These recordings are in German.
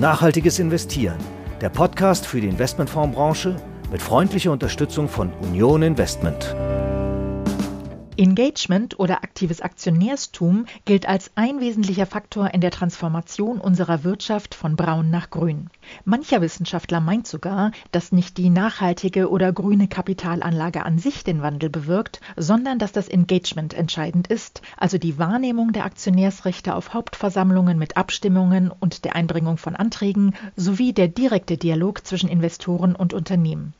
Nachhaltiges Investieren, der Podcast für die Investmentfondsbranche mit freundlicher Unterstützung von Union Investment. Engagement oder aktives Aktionärstum gilt als ein wesentlicher Faktor in der Transformation unserer Wirtschaft von braun nach grün. Mancher Wissenschaftler meint sogar, dass nicht die nachhaltige oder grüne Kapitalanlage an sich den Wandel bewirkt, sondern dass das Engagement entscheidend ist, also die Wahrnehmung der Aktionärsrechte auf Hauptversammlungen mit Abstimmungen und der Einbringung von Anträgen sowie der direkte Dialog zwischen Investoren und Unternehmen.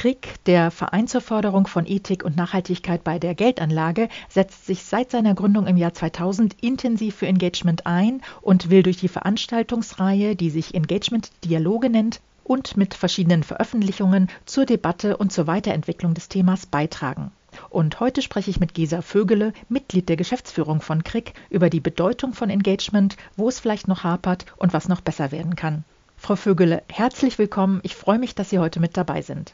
KRIG, der Verein zur Förderung von Ethik und Nachhaltigkeit bei der Geldanlage, setzt sich seit seiner Gründung im Jahr 2000 intensiv für Engagement ein und will durch die Veranstaltungsreihe, die sich Engagement Dialoge nennt, und mit verschiedenen Veröffentlichungen zur Debatte und zur Weiterentwicklung des Themas beitragen. Und heute spreche ich mit Gesa Vögele, Mitglied der Geschäftsführung von KRIG, über die Bedeutung von Engagement, wo es vielleicht noch hapert und was noch besser werden kann. Frau Vögele, herzlich willkommen. Ich freue mich, dass Sie heute mit dabei sind.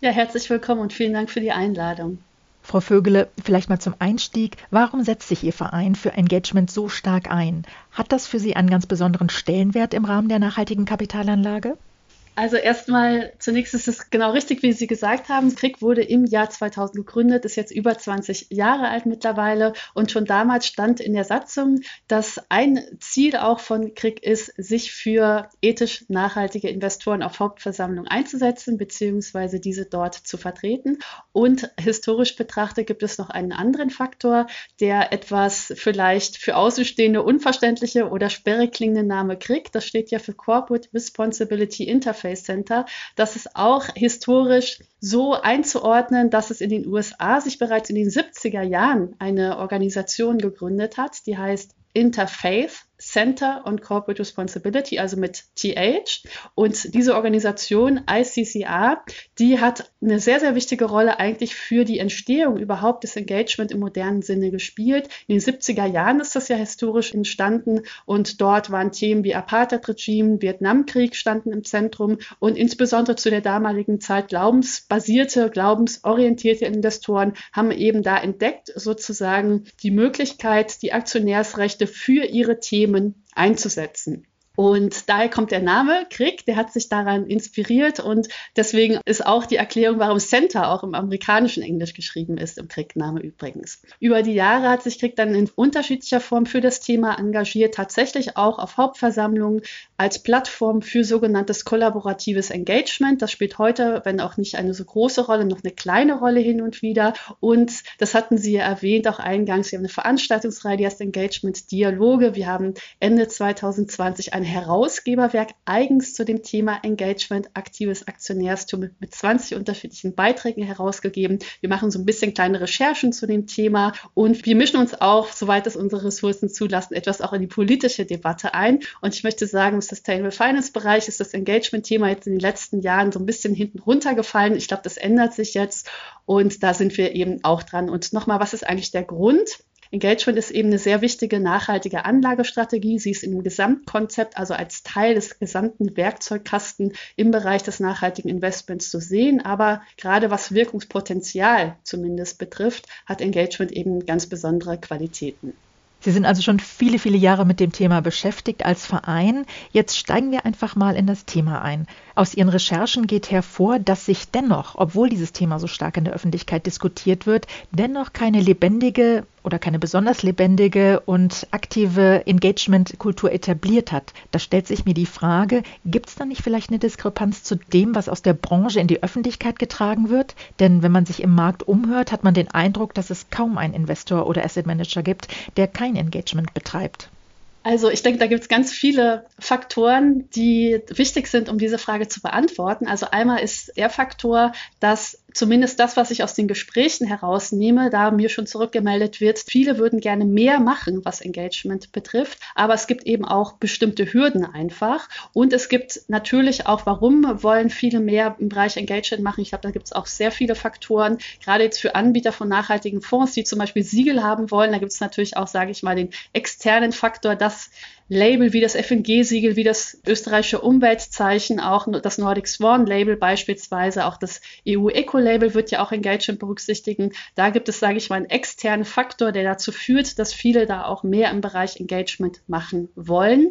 Ja, herzlich willkommen und vielen Dank für die Einladung. Frau Vögele, vielleicht mal zum Einstieg. Warum setzt sich Ihr Verein für Engagement so stark ein? Hat das für Sie einen ganz besonderen Stellenwert im Rahmen der nachhaltigen Kapitalanlage? Also erstmal, zunächst ist es genau richtig, wie Sie gesagt haben. Krieg wurde im Jahr 2000 gegründet, ist jetzt über 20 Jahre alt mittlerweile und schon damals stand in der Satzung, dass ein Ziel auch von Krieg ist, sich für ethisch nachhaltige Investoren auf Hauptversammlung einzusetzen, beziehungsweise diese dort zu vertreten. Und historisch betrachtet gibt es noch einen anderen Faktor, der etwas vielleicht für Außenstehende unverständliche oder sperrig klingende Name Krieg, das steht ja für Corporate Responsibility Interface Space Center. Das ist auch historisch so einzuordnen, dass es in den USA sich bereits in den 70er Jahren eine Organisation gegründet hat, die heißt Interfaith Center on Corporate Responsibility, also mit TH. Und diese Organisation ICCR, die hat eine sehr, sehr wichtige Rolle eigentlich für die Entstehung überhaupt des Engagement im modernen Sinne gespielt. In den 70er Jahren ist das ja historisch entstanden und dort waren Themen wie Apartheid-Regime, Vietnamkrieg standen im Zentrum und insbesondere zu der damaligen Zeit glaubensbasierte, glaubensorientierte Investoren haben eben da entdeckt, sozusagen die Möglichkeit, die Aktionärsrechte für ihre Themen einzusetzen. Und daher kommt der Name Krieg, der hat sich daran inspiriert und deswegen ist auch die Erklärung, warum Center auch im amerikanischen Englisch geschrieben ist, im Krieg-Name übrigens. Über die Jahre hat sich Krieg dann in unterschiedlicher Form für das Thema engagiert, tatsächlich auch auf Hauptversammlungen als Plattform für sogenanntes kollaboratives Engagement. Das spielt heute, wenn auch nicht eine so große Rolle, noch eine kleine Rolle hin und wieder. Und das hatten Sie ja erwähnt, auch eingangs. Wir haben eine Veranstaltungsreihe, die heißt Engagement Dialoge. Wir haben Ende 2020 ein Herausgeberwerk eigens zu dem Thema Engagement, aktives Aktionärstum mit 20 unterschiedlichen Beiträgen herausgegeben. Wir machen so ein bisschen kleine Recherchen zu dem Thema und wir mischen uns auch, soweit es unsere Ressourcen zulassen, etwas auch in die politische Debatte ein. Und ich möchte sagen, im Sustainable Finance Bereich ist das Engagement-Thema jetzt in den letzten Jahren so ein bisschen hinten runtergefallen. Ich glaube, das ändert sich jetzt und da sind wir eben auch dran. Und nochmal, was ist eigentlich der Grund? Engagement ist eben eine sehr wichtige nachhaltige Anlagestrategie. Sie ist im Gesamtkonzept, also als Teil des gesamten Werkzeugkasten im Bereich des nachhaltigen Investments zu sehen. Aber gerade was Wirkungspotenzial zumindest betrifft, hat Engagement eben ganz besondere Qualitäten. Sie sind also schon viele, viele Jahre mit dem Thema beschäftigt als Verein. Jetzt steigen wir einfach mal in das Thema ein. Aus Ihren Recherchen geht hervor, dass sich dennoch, obwohl dieses Thema so stark in der Öffentlichkeit diskutiert wird, dennoch keine lebendige oder keine besonders lebendige und aktive Engagement-Kultur etabliert hat. Da stellt sich mir die Frage, gibt es da nicht vielleicht eine Diskrepanz zu dem, was aus der Branche in die Öffentlichkeit getragen wird? Denn wenn man sich im Markt umhört, hat man den Eindruck, dass es kaum einen Investor oder Asset Manager gibt, der kein Engagement betreibt. Also ich denke, da gibt es ganz viele Faktoren, die wichtig sind, um diese Frage zu beantworten. Also einmal ist der Faktor, dass zumindest das, was ich aus den Gesprächen herausnehme, da mir schon zurückgemeldet wird, viele würden gerne mehr machen, was Engagement betrifft, aber es gibt eben auch bestimmte Hürden einfach. Und es gibt natürlich auch, warum wollen viele mehr im Bereich Engagement machen. Ich glaube, da gibt es auch sehr viele Faktoren, gerade jetzt für Anbieter von nachhaltigen Fonds, die zum Beispiel Siegel haben wollen. Da gibt es natürlich auch, sage ich mal, den externen Faktor, dass Label wie das FNG-Siegel, wie das österreichische Umweltzeichen, auch das Nordic Swan-Label beispielsweise, auch das EU-Eco-Label wird ja auch Engagement berücksichtigen. Da gibt es, sage ich mal, einen externen Faktor, der dazu führt, dass viele da auch mehr im Bereich Engagement machen wollen.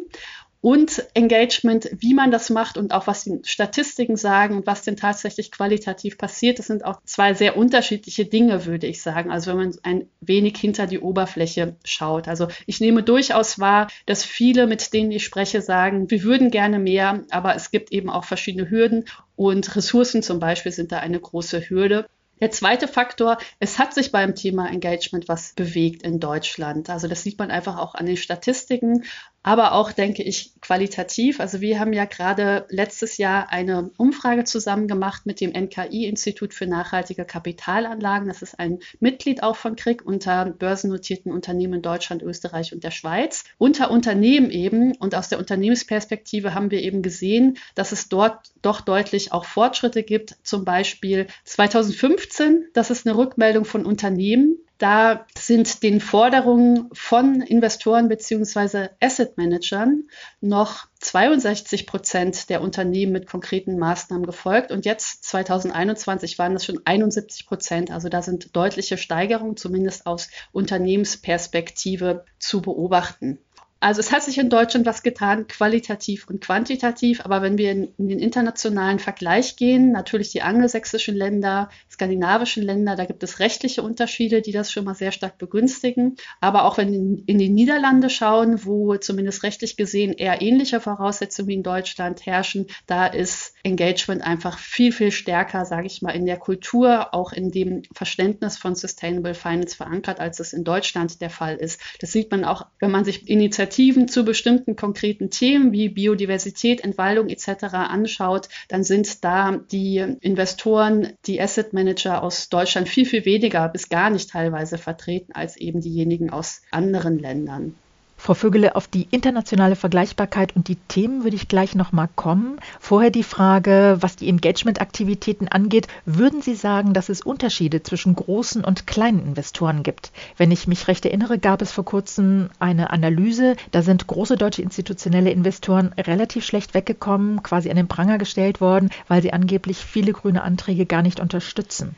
Und Engagement, wie man das macht und auch was die Statistiken sagen und was denn tatsächlich qualitativ passiert. Das sind auch zwei sehr unterschiedliche Dinge, würde ich sagen. Also wenn man ein wenig hinter die Oberfläche schaut. Also ich nehme durchaus wahr, dass viele, mit denen ich spreche, sagen, wir würden gerne mehr, aber es gibt eben auch verschiedene Hürden und Ressourcen zum Beispiel sind da eine große Hürde. Der zweite Faktor, es hat sich beim Thema Engagement was bewegt in Deutschland. Also das sieht man einfach auch an den Statistiken aber auch, denke ich, qualitativ. Also wir haben ja gerade letztes Jahr eine Umfrage zusammen gemacht mit dem NKI-Institut für nachhaltige Kapitalanlagen. Das ist ein Mitglied auch von KRIG unter börsennotierten Unternehmen in Deutschland, Österreich und der Schweiz. Unter Unternehmen eben und aus der Unternehmensperspektive haben wir eben gesehen, dass es dort doch deutlich auch Fortschritte gibt. Zum Beispiel 2015, das ist eine Rückmeldung von Unternehmen, da sind den Forderungen von Investoren beziehungsweise Asset Managern noch 62 Prozent der Unternehmen mit konkreten Maßnahmen gefolgt. Und jetzt 2021 waren das schon 71 Prozent. Also da sind deutliche Steigerungen, zumindest aus Unternehmensperspektive, zu beobachten. Also es hat sich in Deutschland was getan, qualitativ und quantitativ, aber wenn wir in, in, den internationalen Vergleich gehen, natürlich die angelsächsischen Länder, skandinavischen Länder, da gibt es rechtliche Unterschiede, die das schon mal sehr stark begünstigen. Aber auch wenn wir in, in die Niederlande schauen, wo zumindest rechtlich gesehen eher ähnliche Voraussetzungen wie in Deutschland herrschen, da ist Engagement einfach viel, viel stärker, sage ich mal, in der Kultur, auch in dem Verständnis von Sustainable Finance verankert, als es in Deutschland der Fall ist. Das sieht man auch, wenn man sich Initiativen zu bestimmten konkreten Themen wie Biodiversität, Entwaldung etc. anschaut, dann sind da die Investoren, die Asset Manager aus Deutschland viel, viel weniger bis gar nicht teilweise vertreten als eben diejenigen aus anderen Ländern. Frau Vögele, auf die internationale Vergleichbarkeit und die Themen würde ich gleich nochmal kommen. Vorher die Frage, was die Engagement-Aktivitäten angeht, würden Sie sagen, dass es Unterschiede zwischen großen und kleinen Investoren gibt? Wenn ich mich recht erinnere, gab es vor kurzem eine Analyse, da sind große deutsche institutionelle Investoren relativ schlecht weggekommen, quasi an den Pranger gestellt worden, weil sie angeblich viele grüne Anträge gar nicht unterstützen.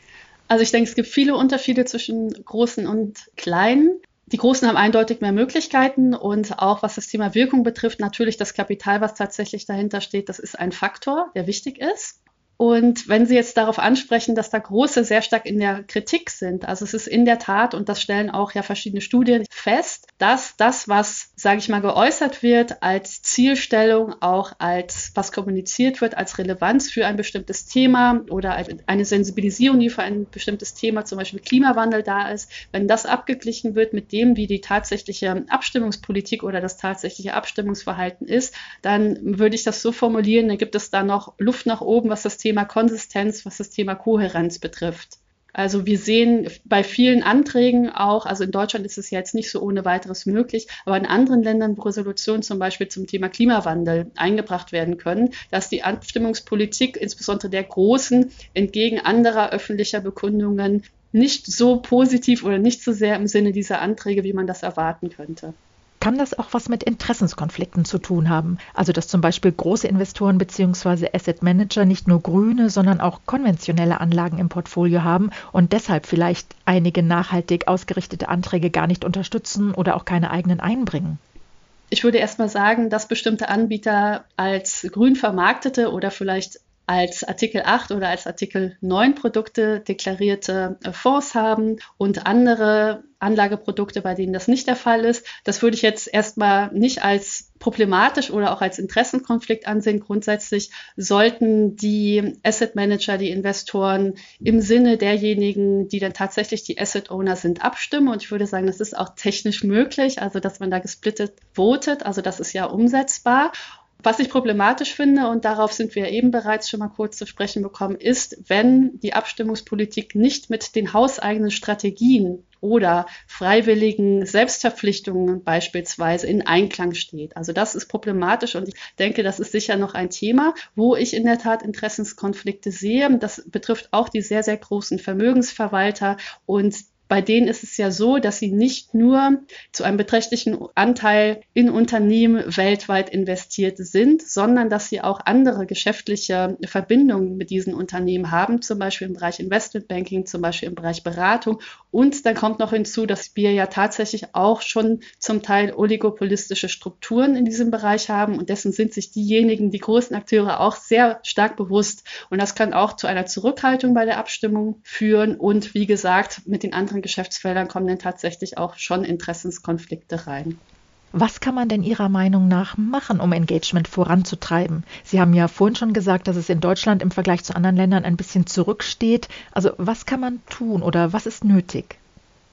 Also ich denke, es gibt viele Unterschiede zwischen großen und kleinen. Die Großen haben eindeutig mehr Möglichkeiten und auch was das Thema Wirkung betrifft, natürlich das Kapital, was tatsächlich dahinter steht, das ist ein Faktor, der wichtig ist. Und wenn Sie jetzt darauf ansprechen, dass da Große sehr stark in der Kritik sind, also es ist in der Tat, und das stellen auch ja verschiedene Studien fest, dass das, was, sage ich mal, geäußert wird als Zielstellung, auch als was kommuniziert wird, als Relevanz für ein bestimmtes Thema oder als eine Sensibilisierung, die für ein bestimmtes Thema, zum Beispiel Klimawandel da ist, wenn das abgeglichen wird mit dem, wie die tatsächliche Abstimmungspolitik oder das tatsächliche Abstimmungsverhalten ist, dann würde ich das so formulieren, dann gibt es da noch Luft nach oben, was das Thema Thema Konsistenz, was das Thema Kohärenz betrifft. Also wir sehen bei vielen Anträgen auch, also in Deutschland ist es jetzt nicht so ohne weiteres möglich, aber in anderen Ländern, wo Resolutionen zum Beispiel zum Thema Klimawandel eingebracht werden können, dass die Abstimmungspolitik, insbesondere der Großen, entgegen anderer öffentlicher Bekundungen nicht so positiv oder nicht so sehr im Sinne dieser Anträge, wie man das erwarten könnte kann das auch was mit Interessenskonflikten zu tun haben? Also dass zum Beispiel große Investoren bzw. Asset Manager nicht nur grüne, sondern auch konventionelle Anlagen im Portfolio haben und deshalb vielleicht einige nachhaltig ausgerichtete Anträge gar nicht unterstützen oder auch keine eigenen einbringen? Ich würde erst mal sagen, dass bestimmte Anbieter als grün vermarktete oder vielleicht als Artikel 8 oder als Artikel 9 Produkte deklarierte Fonds haben und andere Anlageprodukte, bei denen das nicht der Fall ist. Das würde ich jetzt erstmal nicht als problematisch oder auch als Interessenkonflikt ansehen. Grundsätzlich sollten die Asset Manager, die Investoren im Sinne derjenigen, die dann tatsächlich die Asset Owner sind, abstimmen. Und ich würde sagen, das ist auch technisch möglich, also dass man da gesplittet votet. Also das ist ja umsetzbar. Was ich problematisch finde, und darauf sind wir eben bereits schon mal kurz zu sprechen bekommen, ist, wenn die Abstimmungspolitik nicht mit den hauseigenen Strategien oder freiwilligen Selbstverpflichtungen beispielsweise in Einklang steht. Also das ist problematisch und ich denke, das ist sicher noch ein Thema, wo ich in der Tat Interessenskonflikte sehe. Das betrifft auch die sehr, sehr großen Vermögensverwalter und bei denen ist es ja so, dass sie nicht nur zu einem beträchtlichen Anteil in Unternehmen weltweit investiert sind, sondern dass sie auch andere geschäftliche Verbindungen mit diesen Unternehmen haben, zum Beispiel im Bereich Investmentbanking, zum Beispiel im Bereich Beratung. Und dann kommt noch hinzu, dass wir ja tatsächlich auch schon zum Teil oligopolistische Strukturen in diesem Bereich haben und dessen sind sich diejenigen, die großen Akteure auch sehr stark bewusst. Und das kann auch zu einer Zurückhaltung bei der Abstimmung führen. Und wie gesagt, mit den anderen Geschäftsfeldern kommen dann tatsächlich auch schon Interessenskonflikte rein. Was kann man denn Ihrer Meinung nach machen, um Engagement voranzutreiben? Sie haben ja vorhin schon gesagt, dass es in Deutschland im Vergleich zu anderen Ländern ein bisschen zurücksteht. Also was kann man tun oder was ist nötig?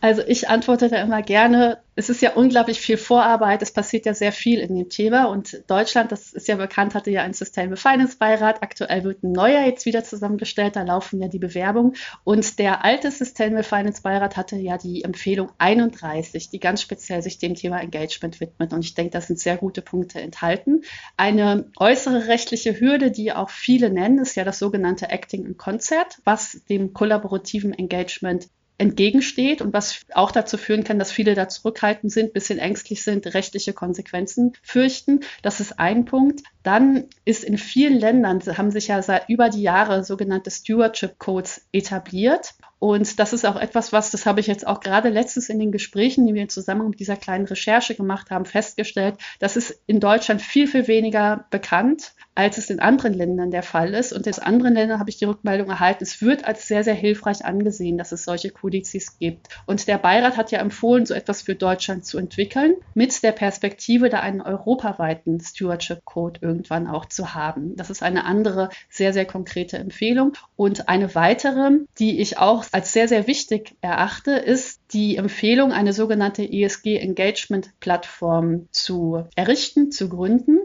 Also ich antworte da immer gerne, es ist ja unglaublich viel Vorarbeit, es passiert ja sehr viel in dem Thema. Und Deutschland, das ist ja bekannt, hatte ja einen Sustainable Finance Beirat, aktuell wird ein neuer jetzt wieder zusammengestellt, da laufen ja die Bewerbungen. Und der alte Sustainable Finance Beirat hatte ja die Empfehlung 31, die ganz speziell sich dem Thema Engagement widmet. Und ich denke, da sind sehr gute Punkte enthalten. Eine äußere rechtliche Hürde, die auch viele nennen, ist ja das sogenannte Acting in Concert, was dem kollaborativen Engagement entgegensteht und was auch dazu führen kann, dass viele da zurückhaltend sind, bisschen ängstlich sind, rechtliche Konsequenzen fürchten. Das ist ein Punkt. Dann ist in vielen Ländern, haben sich ja seit über die Jahre sogenannte Stewardship Codes etabliert. Und das ist auch etwas, was, das habe ich jetzt auch gerade letztens in den Gesprächen, die wir zusammen mit dieser kleinen Recherche gemacht haben, festgestellt, das ist in Deutschland viel, viel weniger bekannt als es in anderen Ländern der Fall ist. Und in anderen Ländern habe ich die Rückmeldung erhalten, es wird als sehr, sehr hilfreich angesehen, dass es solche Kodizes gibt. Und der Beirat hat ja empfohlen, so etwas für Deutschland zu entwickeln, mit der Perspektive, da einen europaweiten Stewardship Code irgendwann auch zu haben. Das ist eine andere, sehr, sehr konkrete Empfehlung. Und eine weitere, die ich auch als sehr, sehr wichtig erachte, ist die Empfehlung, eine sogenannte ESG Engagement Plattform zu errichten, zu gründen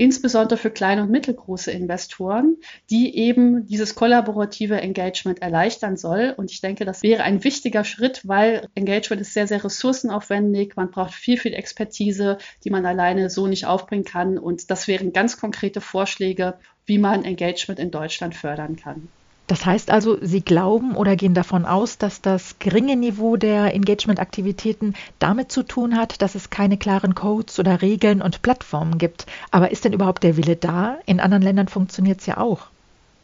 insbesondere für kleine und mittelgroße Investoren, die eben dieses kollaborative Engagement erleichtern soll. Und ich denke, das wäre ein wichtiger Schritt, weil Engagement ist sehr, sehr ressourcenaufwendig. Man braucht viel, viel Expertise, die man alleine so nicht aufbringen kann. Und das wären ganz konkrete Vorschläge, wie man Engagement in Deutschland fördern kann. Das heißt also, Sie glauben oder gehen davon aus, dass das geringe Niveau der Engagement-Aktivitäten damit zu tun hat, dass es keine klaren Codes oder Regeln und Plattformen gibt. Aber ist denn überhaupt der Wille da? In anderen Ländern funktioniert es ja auch.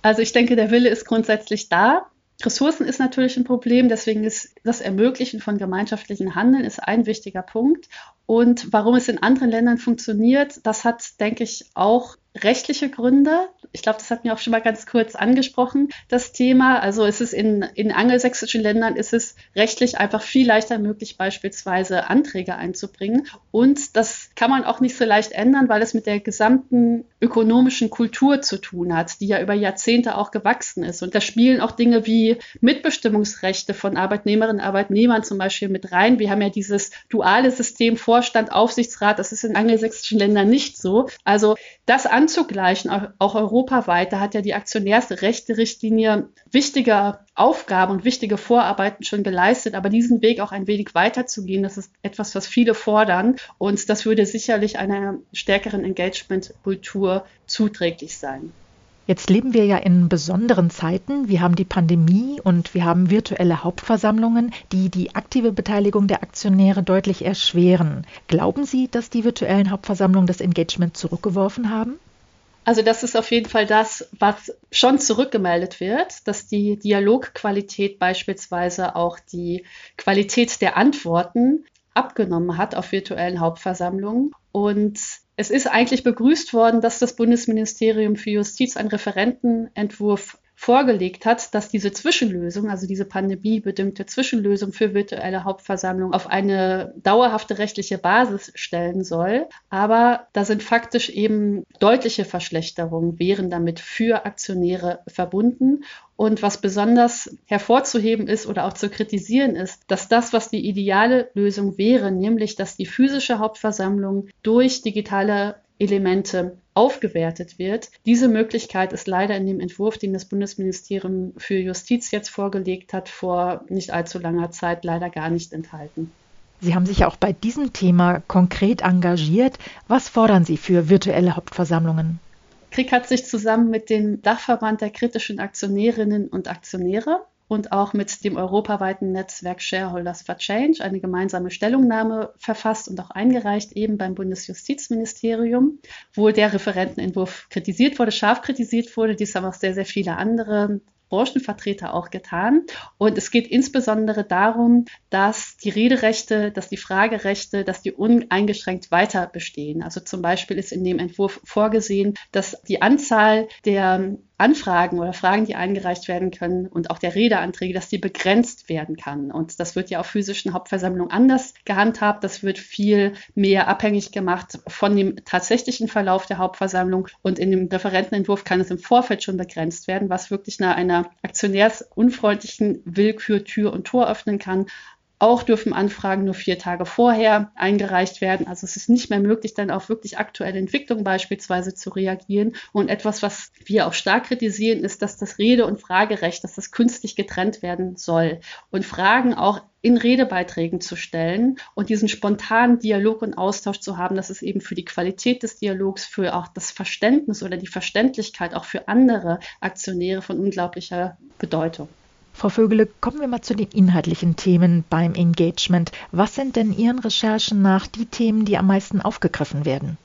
Also ich denke, der Wille ist grundsätzlich da. Ressourcen ist natürlich ein Problem, deswegen ist das Ermöglichen von gemeinschaftlichen Handeln ist ein wichtiger Punkt. Und warum es in anderen Ländern funktioniert, das hat, denke ich, auch rechtliche Gründe. Ich glaube, das hatten wir auch schon mal ganz kurz angesprochen, das Thema. Also es ist in, in angelsächsischen Ländern ist es rechtlich einfach viel leichter möglich, beispielsweise Anträge einzubringen. Und das kann man auch nicht so leicht ändern, weil es mit der gesamten ökonomischen Kultur zu tun hat, die ja über Jahrzehnte auch gewachsen ist. Und da spielen auch Dinge wie Mitbestimmungsrechte von Arbeitnehmerinnen und Arbeitnehmern zum Beispiel mit rein. Wir haben ja dieses duale System Vorstand, Aufsichtsrat. Das ist in angelsächsischen Ländern nicht so. Also das an anzugleichen, auch europaweit. Da hat ja die Aktionärsrechte-Richtlinie wichtige Aufgaben und wichtige Vorarbeiten schon geleistet, aber diesen Weg auch ein wenig weiterzugehen, das ist etwas, was viele fordern und das würde sicherlich einer stärkeren Engagement-Kultur zuträglich sein. Jetzt leben wir ja in besonderen Zeiten. Wir haben die Pandemie und wir haben virtuelle Hauptversammlungen, die die aktive Beteiligung der Aktionäre deutlich erschweren. Glauben Sie, dass die virtuellen Hauptversammlungen das Engagement zurückgeworfen haben? Also das ist auf jeden Fall das, was schon zurückgemeldet wird, dass die Dialogqualität beispielsweise auch die Qualität der Antworten abgenommen hat auf virtuellen Hauptversammlungen. Und es ist eigentlich begrüßt worden, dass das Bundesministerium für Justiz einen Referentenentwurf vorgelegt hat, dass diese Zwischenlösung, also diese pandemiebedingte Zwischenlösung für virtuelle Hauptversammlungen auf eine dauerhafte rechtliche Basis stellen soll. Aber da sind faktisch eben deutliche Verschlechterungen, wären damit für Aktionäre verbunden. Und was besonders hervorzuheben ist oder auch zu kritisieren ist, dass das, was die ideale Lösung wäre, nämlich dass die physische Hauptversammlung durch digitale Elemente aufgewertet wird. Diese Möglichkeit ist leider in dem Entwurf, den das Bundesministerium für Justiz jetzt vorgelegt hat, vor nicht allzu langer Zeit leider gar nicht enthalten. Sie haben sich ja auch bei diesem Thema konkret engagiert. Was fordern Sie für virtuelle Hauptversammlungen? Krieg hat sich zusammen mit dem Dachverband der kritischen Aktionärinnen und Aktionäre und auch mit dem europaweiten Netzwerk Shareholders for Change eine gemeinsame Stellungnahme verfasst und auch eingereicht, eben beim Bundesjustizministerium, wo der Referentenentwurf kritisiert wurde, scharf kritisiert wurde. Dies haben auch sehr, sehr viele andere Branchenvertreter auch getan. Und es geht insbesondere darum, dass die Rederechte, dass die Fragerechte, dass die uneingeschränkt weiter bestehen. Also zum Beispiel ist in dem Entwurf vorgesehen, dass die Anzahl der Anfragen oder Fragen, die eingereicht werden können und auch der Redeanträge, dass die begrenzt werden kann. Und das wird ja auf physischen Hauptversammlungen anders gehandhabt. Das wird viel mehr abhängig gemacht von dem tatsächlichen Verlauf der Hauptversammlung. Und in dem Referentenentwurf kann es im Vorfeld schon begrenzt werden, was wirklich einer, einer aktionärsunfreundlichen Willkür Tür und Tor öffnen kann. Auch dürfen Anfragen nur vier Tage vorher eingereicht werden. Also es ist nicht mehr möglich, dann auf wirklich aktuelle Entwicklungen beispielsweise zu reagieren. Und etwas, was wir auch stark kritisieren, ist, dass das Rede- und Fragerecht, dass das künstlich getrennt werden soll und Fragen auch in Redebeiträgen zu stellen und diesen spontanen Dialog und Austausch zu haben, das ist eben für die Qualität des Dialogs, für auch das Verständnis oder die Verständlichkeit auch für andere Aktionäre von unglaublicher Bedeutung. Frau Vögele, kommen wir mal zu den inhaltlichen Themen beim Engagement. Was sind denn Ihren Recherchen nach die Themen, die am meisten aufgegriffen werden?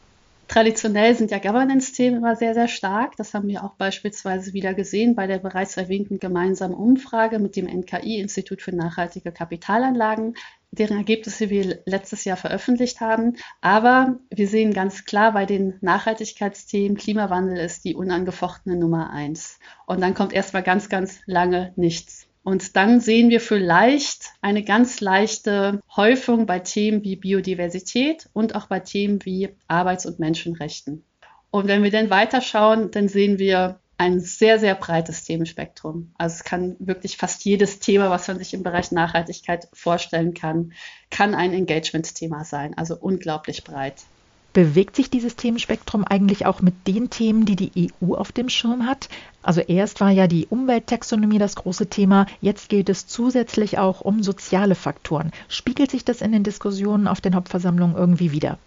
Traditionell sind ja Governance-Themen immer sehr, sehr stark. Das haben wir auch beispielsweise wieder gesehen bei der bereits erwähnten gemeinsamen Umfrage mit dem NKI, Institut für nachhaltige Kapitalanlagen, deren Ergebnisse wir letztes Jahr veröffentlicht haben. Aber wir sehen ganz klar, bei den Nachhaltigkeitsthemen, Klimawandel ist die unangefochtene Nummer eins. Und dann kommt erstmal ganz, ganz lange nichts. Und dann sehen wir vielleicht eine ganz leichte Häufung bei Themen wie Biodiversität und auch bei Themen wie Arbeits- und Menschenrechten. Und wenn wir dann weiterschauen, dann sehen wir ein sehr, sehr breites Themenspektrum. Also es kann wirklich fast jedes Thema, was man sich im Bereich Nachhaltigkeit vorstellen kann, kann ein Engagement-Thema sein. Also unglaublich breit. Bewegt sich dieses Themenspektrum eigentlich auch mit den Themen, die die EU auf dem Schirm hat? Also erst war ja die Umwelttaxonomie das große Thema, jetzt geht es zusätzlich auch um soziale Faktoren. Spiegelt sich das in den Diskussionen auf den Hauptversammlungen irgendwie wieder?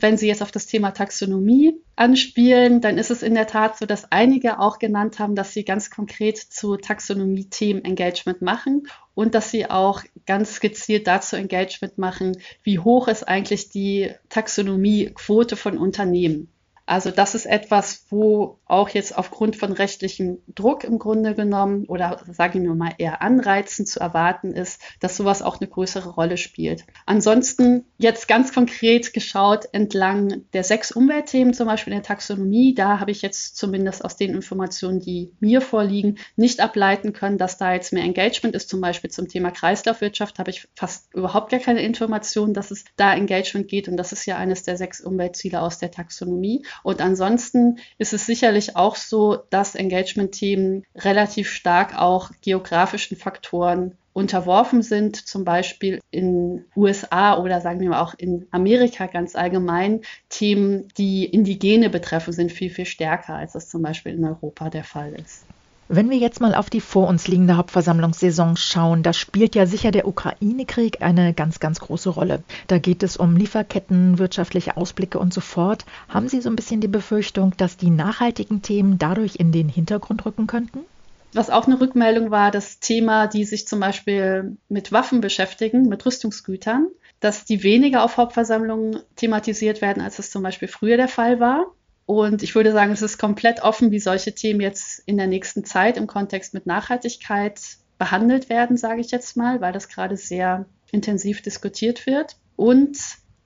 Wenn Sie jetzt auf das Thema Taxonomie anspielen, dann ist es in der Tat so, dass einige auch genannt haben, dass sie ganz konkret zu Taxonomie-Themen Engagement machen und dass sie auch ganz gezielt dazu Engagement machen, wie hoch ist eigentlich die Taxonomie-Quote von Unternehmen. Also das ist etwas, wo auch jetzt aufgrund von rechtlichem Druck im Grunde genommen oder sagen wir mal eher Anreizen zu erwarten ist, dass sowas auch eine größere Rolle spielt. Ansonsten jetzt ganz konkret geschaut entlang der sechs Umweltthemen, zum Beispiel in der Taxonomie, da habe ich jetzt zumindest aus den Informationen, die mir vorliegen, nicht ableiten können, dass da jetzt mehr Engagement ist. Zum Beispiel zum Thema Kreislaufwirtschaft habe ich fast überhaupt gar keine Informationen, dass es da Engagement geht und das ist ja eines der sechs Umweltziele aus der Taxonomie. Und ansonsten ist es sicherlich auch so, dass Engagement-Themen relativ stark auch geografischen Faktoren unterworfen sind, zum Beispiel in USA oder sagen wir mal auch in Amerika ganz allgemein, Themen, die Indigene betreffen, sind viel, viel stärker, als das zum Beispiel in Europa der Fall ist. Wenn wir jetzt mal auf die vor uns liegende Hauptversammlungssaison schauen, da spielt ja sicher der Ukraine-Krieg eine ganz, ganz große Rolle. Da geht es um Lieferketten, wirtschaftliche Ausblicke und so fort. Haben Sie so ein bisschen die Befürchtung, dass die nachhaltigen Themen dadurch in den Hintergrund rücken könnten? Was auch eine Rückmeldung war, das Thema, die sich zum Beispiel mit Waffen beschäftigen, mit Rüstungsgütern, dass die weniger auf Hauptversammlungen thematisiert werden, als es zum Beispiel früher der Fall war. Und ich würde sagen, es ist komplett offen, wie solche Themen jetzt in der nächsten Zeit im Kontext mit Nachhaltigkeit behandelt werden, sage ich jetzt mal, weil das gerade sehr intensiv diskutiert wird. Und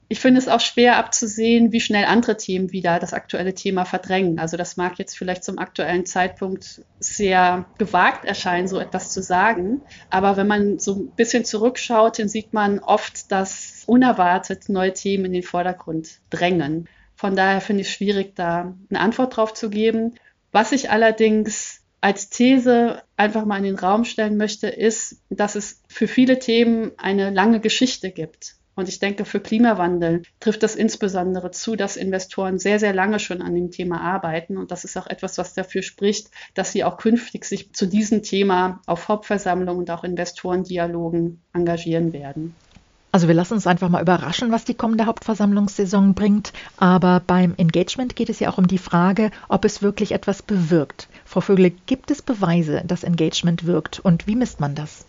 ich finde es auch schwer abzusehen, wie schnell andere Themen wieder das aktuelle Thema verdrängen. Also das mag jetzt vielleicht zum aktuellen Zeitpunkt sehr gewagt erscheinen, so etwas zu sagen. Aber wenn man so ein bisschen zurückschaut, dann sieht man oft, dass unerwartet neue Themen in den Vordergrund drängen. Von daher finde ich es schwierig, da eine Antwort drauf zu geben. Was ich allerdings als These einfach mal in den Raum stellen möchte, ist, dass es für viele Themen eine lange Geschichte gibt. Und ich denke, für Klimawandel trifft das insbesondere zu, dass Investoren sehr, sehr lange schon an dem Thema arbeiten. Und das ist auch etwas, was dafür spricht, dass sie auch künftig sich zu diesem Thema auf Hauptversammlungen und auch Investorendialogen engagieren werden. Also wir lassen uns einfach mal überraschen, was die kommende Hauptversammlungssaison bringt. Aber beim Engagement geht es ja auch um die Frage, ob es wirklich etwas bewirkt. Frau Vögele, gibt es Beweise, dass Engagement wirkt und wie misst man das?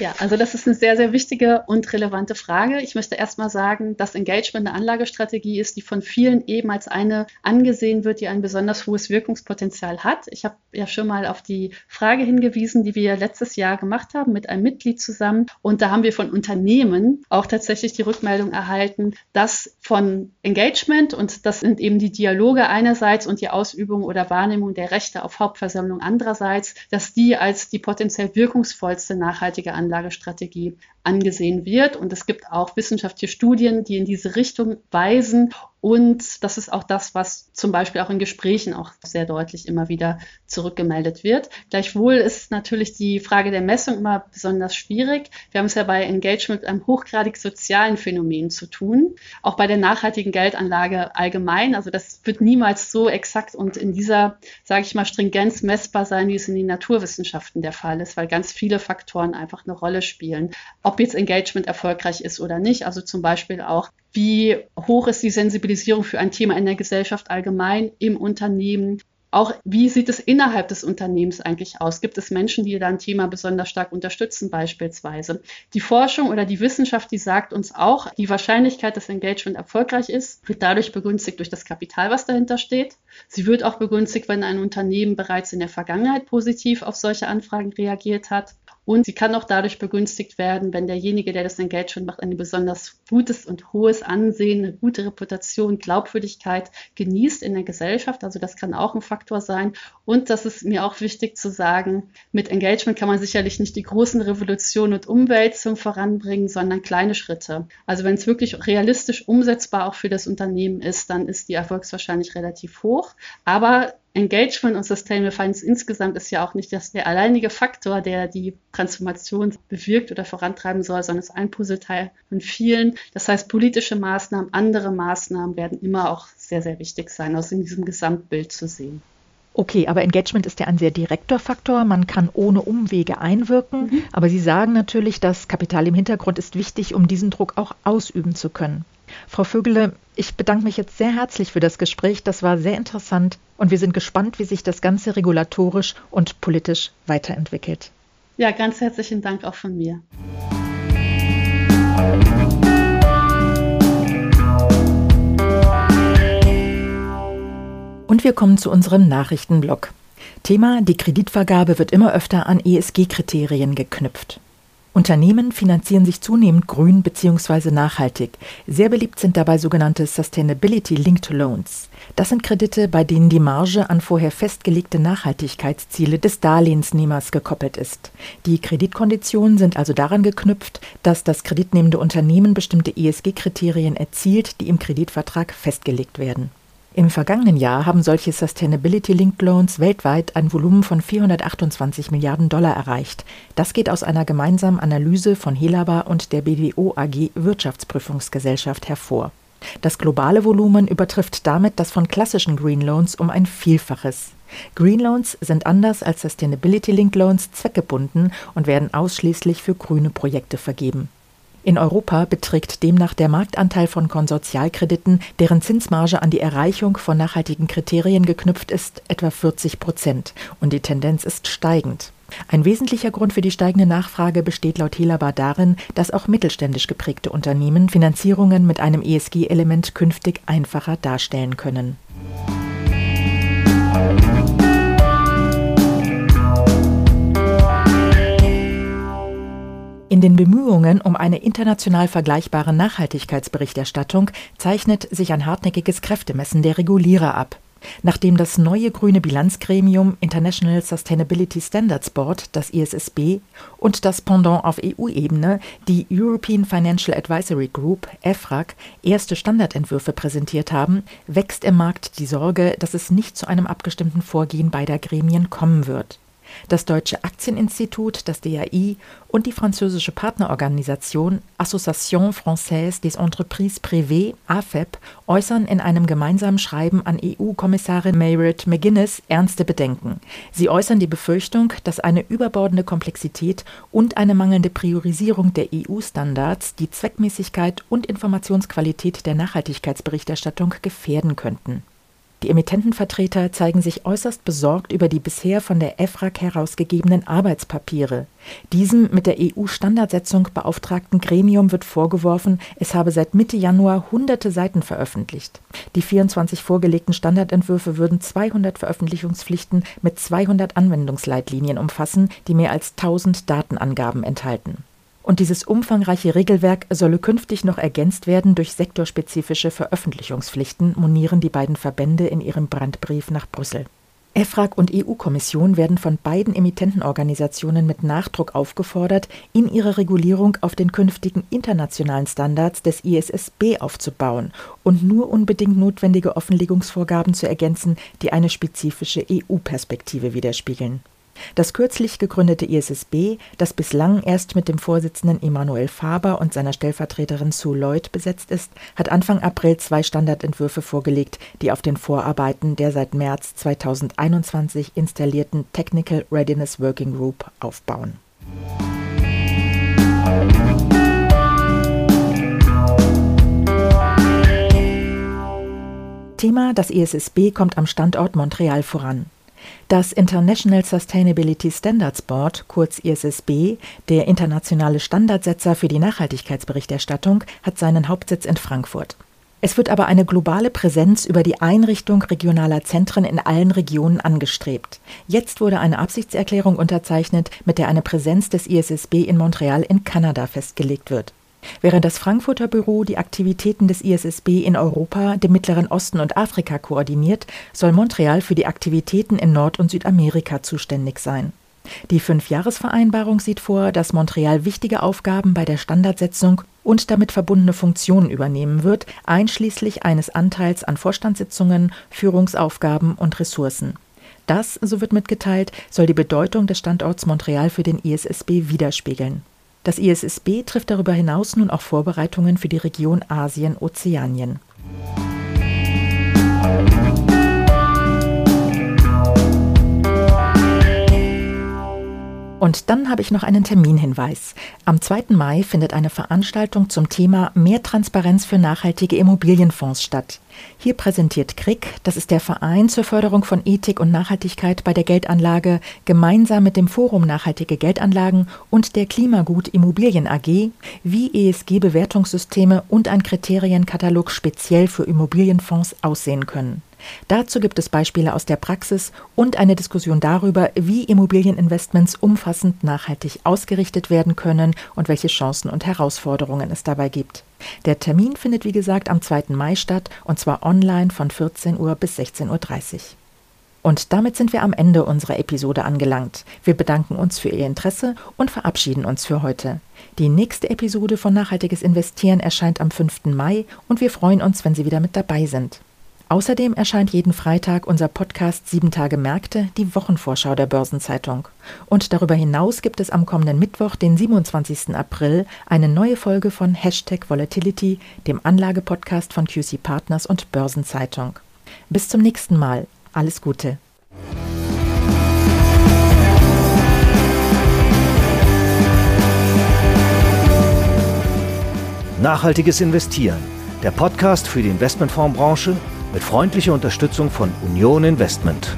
Ja, also das ist eine sehr, sehr wichtige und relevante Frage. Ich möchte erstmal sagen, dass Engagement eine Anlagestrategie ist, die von vielen eben als eine angesehen wird, die ein besonders hohes Wirkungspotenzial hat. Ich habe ja schon mal auf die Frage hingewiesen, die wir letztes Jahr gemacht haben mit einem Mitglied zusammen. Und da haben wir von Unternehmen auch tatsächlich die Rückmeldung erhalten, dass von Engagement und das sind eben die Dialoge einerseits und die Ausübung oder Wahrnehmung der Rechte auf Hauptversammlung andererseits, dass die als die potenziell wirkungsvollste nachhaltige Anlage Anlagestrategie angesehen wird. Und es gibt auch wissenschaftliche Studien, die in diese Richtung weisen. Und das ist auch das, was zum Beispiel auch in Gesprächen auch sehr deutlich immer wieder zurückgemeldet wird. Gleichwohl ist natürlich die Frage der Messung immer besonders schwierig. Wir haben es ja bei Engagement mit einem hochgradig sozialen Phänomen zu tun. Auch bei der nachhaltigen Geldanlage allgemein. Also das wird niemals so exakt und in dieser, sage ich mal, Stringenz messbar sein, wie es in den Naturwissenschaften der Fall ist, weil ganz viele Faktoren einfach eine Rolle spielen ob jetzt Engagement erfolgreich ist oder nicht. Also zum Beispiel auch, wie hoch ist die Sensibilisierung für ein Thema in der Gesellschaft allgemein, im Unternehmen. Auch wie sieht es innerhalb des Unternehmens eigentlich aus? Gibt es Menschen, die da ein Thema besonders stark unterstützen beispielsweise? Die Forschung oder die Wissenschaft, die sagt uns auch, die Wahrscheinlichkeit, dass Engagement erfolgreich ist, wird dadurch begünstigt durch das Kapital, was dahinter steht. Sie wird auch begünstigt, wenn ein Unternehmen bereits in der Vergangenheit positiv auf solche Anfragen reagiert hat. Und sie kann auch dadurch begünstigt werden, wenn derjenige, der das Engagement macht, ein besonders gutes und hohes Ansehen, eine gute Reputation, Glaubwürdigkeit genießt in der Gesellschaft. Also das kann auch ein Faktor sein. Und das ist mir auch wichtig zu sagen, mit Engagement kann man sicherlich nicht die großen Revolutionen und Umwälzungen voranbringen, sondern kleine Schritte. Also wenn es wirklich realistisch umsetzbar auch für das Unternehmen ist, dann ist die Erfolgswahrscheinlich relativ hoch. Aber Engagement und Sustainable Finance insgesamt ist ja auch nicht das, der alleinige Faktor, der die Transformation bewirkt oder vorantreiben soll, sondern ist ein Puzzleteil von vielen. Das heißt, politische Maßnahmen, andere Maßnahmen werden immer auch sehr, sehr wichtig sein, aus in diesem Gesamtbild zu sehen. Okay, aber Engagement ist ja ein sehr direkter Faktor. Man kann ohne Umwege einwirken. Mhm. Aber Sie sagen natürlich, dass Kapital im Hintergrund ist wichtig, um diesen Druck auch ausüben zu können. Frau Vögele, ich bedanke mich jetzt sehr herzlich für das Gespräch. Das war sehr interessant und wir sind gespannt, wie sich das Ganze regulatorisch und politisch weiterentwickelt. Ja, ganz herzlichen Dank auch von mir. Und wir kommen zu unserem Nachrichtenblock. Thema: Die Kreditvergabe wird immer öfter an ESG-Kriterien geknüpft. Unternehmen finanzieren sich zunehmend grün bzw. nachhaltig. Sehr beliebt sind dabei sogenannte Sustainability Linked Loans. Das sind Kredite, bei denen die Marge an vorher festgelegte Nachhaltigkeitsziele des Darlehensnehmers gekoppelt ist. Die Kreditkonditionen sind also daran geknüpft, dass das kreditnehmende Unternehmen bestimmte ESG-Kriterien erzielt, die im Kreditvertrag festgelegt werden. Im vergangenen Jahr haben solche Sustainability-Linked Loans weltweit ein Volumen von 428 Milliarden Dollar erreicht. Das geht aus einer gemeinsamen Analyse von Helaba und der BDO AG Wirtschaftsprüfungsgesellschaft hervor. Das globale Volumen übertrifft damit das von klassischen Green Loans um ein Vielfaches. Green Loans sind anders als Sustainability Linked Loans zweckgebunden und werden ausschließlich für grüne Projekte vergeben. In Europa beträgt demnach der Marktanteil von Konsortialkrediten, deren Zinsmarge an die Erreichung von nachhaltigen Kriterien geknüpft ist, etwa 40 Prozent, und die Tendenz ist steigend. Ein wesentlicher Grund für die steigende Nachfrage besteht laut Helaba darin, dass auch mittelständisch geprägte Unternehmen Finanzierungen mit einem ESG-Element künftig einfacher darstellen können. In den Bemühungen um eine international vergleichbare Nachhaltigkeitsberichterstattung zeichnet sich ein hartnäckiges Kräftemessen der Regulierer ab. Nachdem das neue grüne Bilanzgremium International Sustainability Standards Board, das ISSB, und das Pendant auf EU-Ebene, die European Financial Advisory Group, EFRAG, erste Standardentwürfe präsentiert haben, wächst im Markt die Sorge, dass es nicht zu einem abgestimmten Vorgehen beider Gremien kommen wird. Das Deutsche Aktieninstitut, das DAI und die französische Partnerorganisation Association Française des Entreprises Privées, AFEP, äußern in einem gemeinsamen Schreiben an EU-Kommissarin Mayred McGuinness ernste Bedenken. Sie äußern die Befürchtung, dass eine überbordende Komplexität und eine mangelnde Priorisierung der EU-Standards die Zweckmäßigkeit und Informationsqualität der Nachhaltigkeitsberichterstattung gefährden könnten. Die Emittentenvertreter zeigen sich äußerst besorgt über die bisher von der EFRAG herausgegebenen Arbeitspapiere. Diesem mit der EU-Standardsetzung beauftragten Gremium wird vorgeworfen, es habe seit Mitte Januar hunderte Seiten veröffentlicht. Die 24 vorgelegten Standardentwürfe würden 200 Veröffentlichungspflichten mit 200 Anwendungsleitlinien umfassen, die mehr als 1000 Datenangaben enthalten. Und dieses umfangreiche Regelwerk solle künftig noch ergänzt werden durch sektorspezifische Veröffentlichungspflichten, monieren die beiden Verbände in ihrem Brandbrief nach Brüssel. EFRAG und EU-Kommission werden von beiden Emittentenorganisationen mit Nachdruck aufgefordert, in ihrer Regulierung auf den künftigen internationalen Standards des ISSB aufzubauen und nur unbedingt notwendige Offenlegungsvorgaben zu ergänzen, die eine spezifische EU-Perspektive widerspiegeln. Das kürzlich gegründete ISSB, das bislang erst mit dem Vorsitzenden Emanuel Faber und seiner Stellvertreterin Sue Lloyd besetzt ist, hat Anfang April zwei Standardentwürfe vorgelegt, die auf den Vorarbeiten der seit März 2021 installierten Technical Readiness Working Group aufbauen. Thema Das ISSB kommt am Standort Montreal voran. Das International Sustainability Standards Board, kurz ISSB, der internationale Standardsetzer für die Nachhaltigkeitsberichterstattung, hat seinen Hauptsitz in Frankfurt. Es wird aber eine globale Präsenz über die Einrichtung regionaler Zentren in allen Regionen angestrebt. Jetzt wurde eine Absichtserklärung unterzeichnet, mit der eine Präsenz des ISSB in Montreal in Kanada festgelegt wird. Während das Frankfurter Büro die Aktivitäten des ISSB in Europa, dem Mittleren Osten und Afrika koordiniert, soll Montreal für die Aktivitäten in Nord- und Südamerika zuständig sein. Die Fünfjahresvereinbarung sieht vor, dass Montreal wichtige Aufgaben bei der Standardsetzung und damit verbundene Funktionen übernehmen wird, einschließlich eines Anteils an Vorstandssitzungen, Führungsaufgaben und Ressourcen. Das, so wird mitgeteilt, soll die Bedeutung des Standorts Montreal für den ISSB widerspiegeln. Das ISSB trifft darüber hinaus nun auch Vorbereitungen für die Region Asien-Ozeanien. Und dann habe ich noch einen Terminhinweis. Am 2. Mai findet eine Veranstaltung zum Thema Mehr Transparenz für nachhaltige Immobilienfonds statt. Hier präsentiert KRIG, das ist der Verein zur Förderung von Ethik und Nachhaltigkeit bei der Geldanlage, gemeinsam mit dem Forum Nachhaltige Geldanlagen und der Klimagut Immobilien AG, wie ESG-Bewertungssysteme und ein Kriterienkatalog speziell für Immobilienfonds aussehen können. Dazu gibt es Beispiele aus der Praxis und eine Diskussion darüber, wie Immobilieninvestments umfassend nachhaltig ausgerichtet werden können und welche Chancen und Herausforderungen es dabei gibt. Der Termin findet wie gesagt am 2. Mai statt und zwar online von 14 Uhr bis 16.30 Uhr. Und damit sind wir am Ende unserer Episode angelangt. Wir bedanken uns für Ihr Interesse und verabschieden uns für heute. Die nächste Episode von Nachhaltiges Investieren erscheint am 5. Mai und wir freuen uns, wenn Sie wieder mit dabei sind. Außerdem erscheint jeden Freitag unser Podcast Sieben Tage Märkte, die Wochenvorschau der Börsenzeitung. Und darüber hinaus gibt es am kommenden Mittwoch, den 27. April, eine neue Folge von Hashtag Volatility, dem Anlagepodcast von QC Partners und Börsenzeitung. Bis zum nächsten Mal. Alles Gute. Nachhaltiges Investieren, der Podcast für die Investmentfondsbranche mit freundlicher Unterstützung von Union Investment.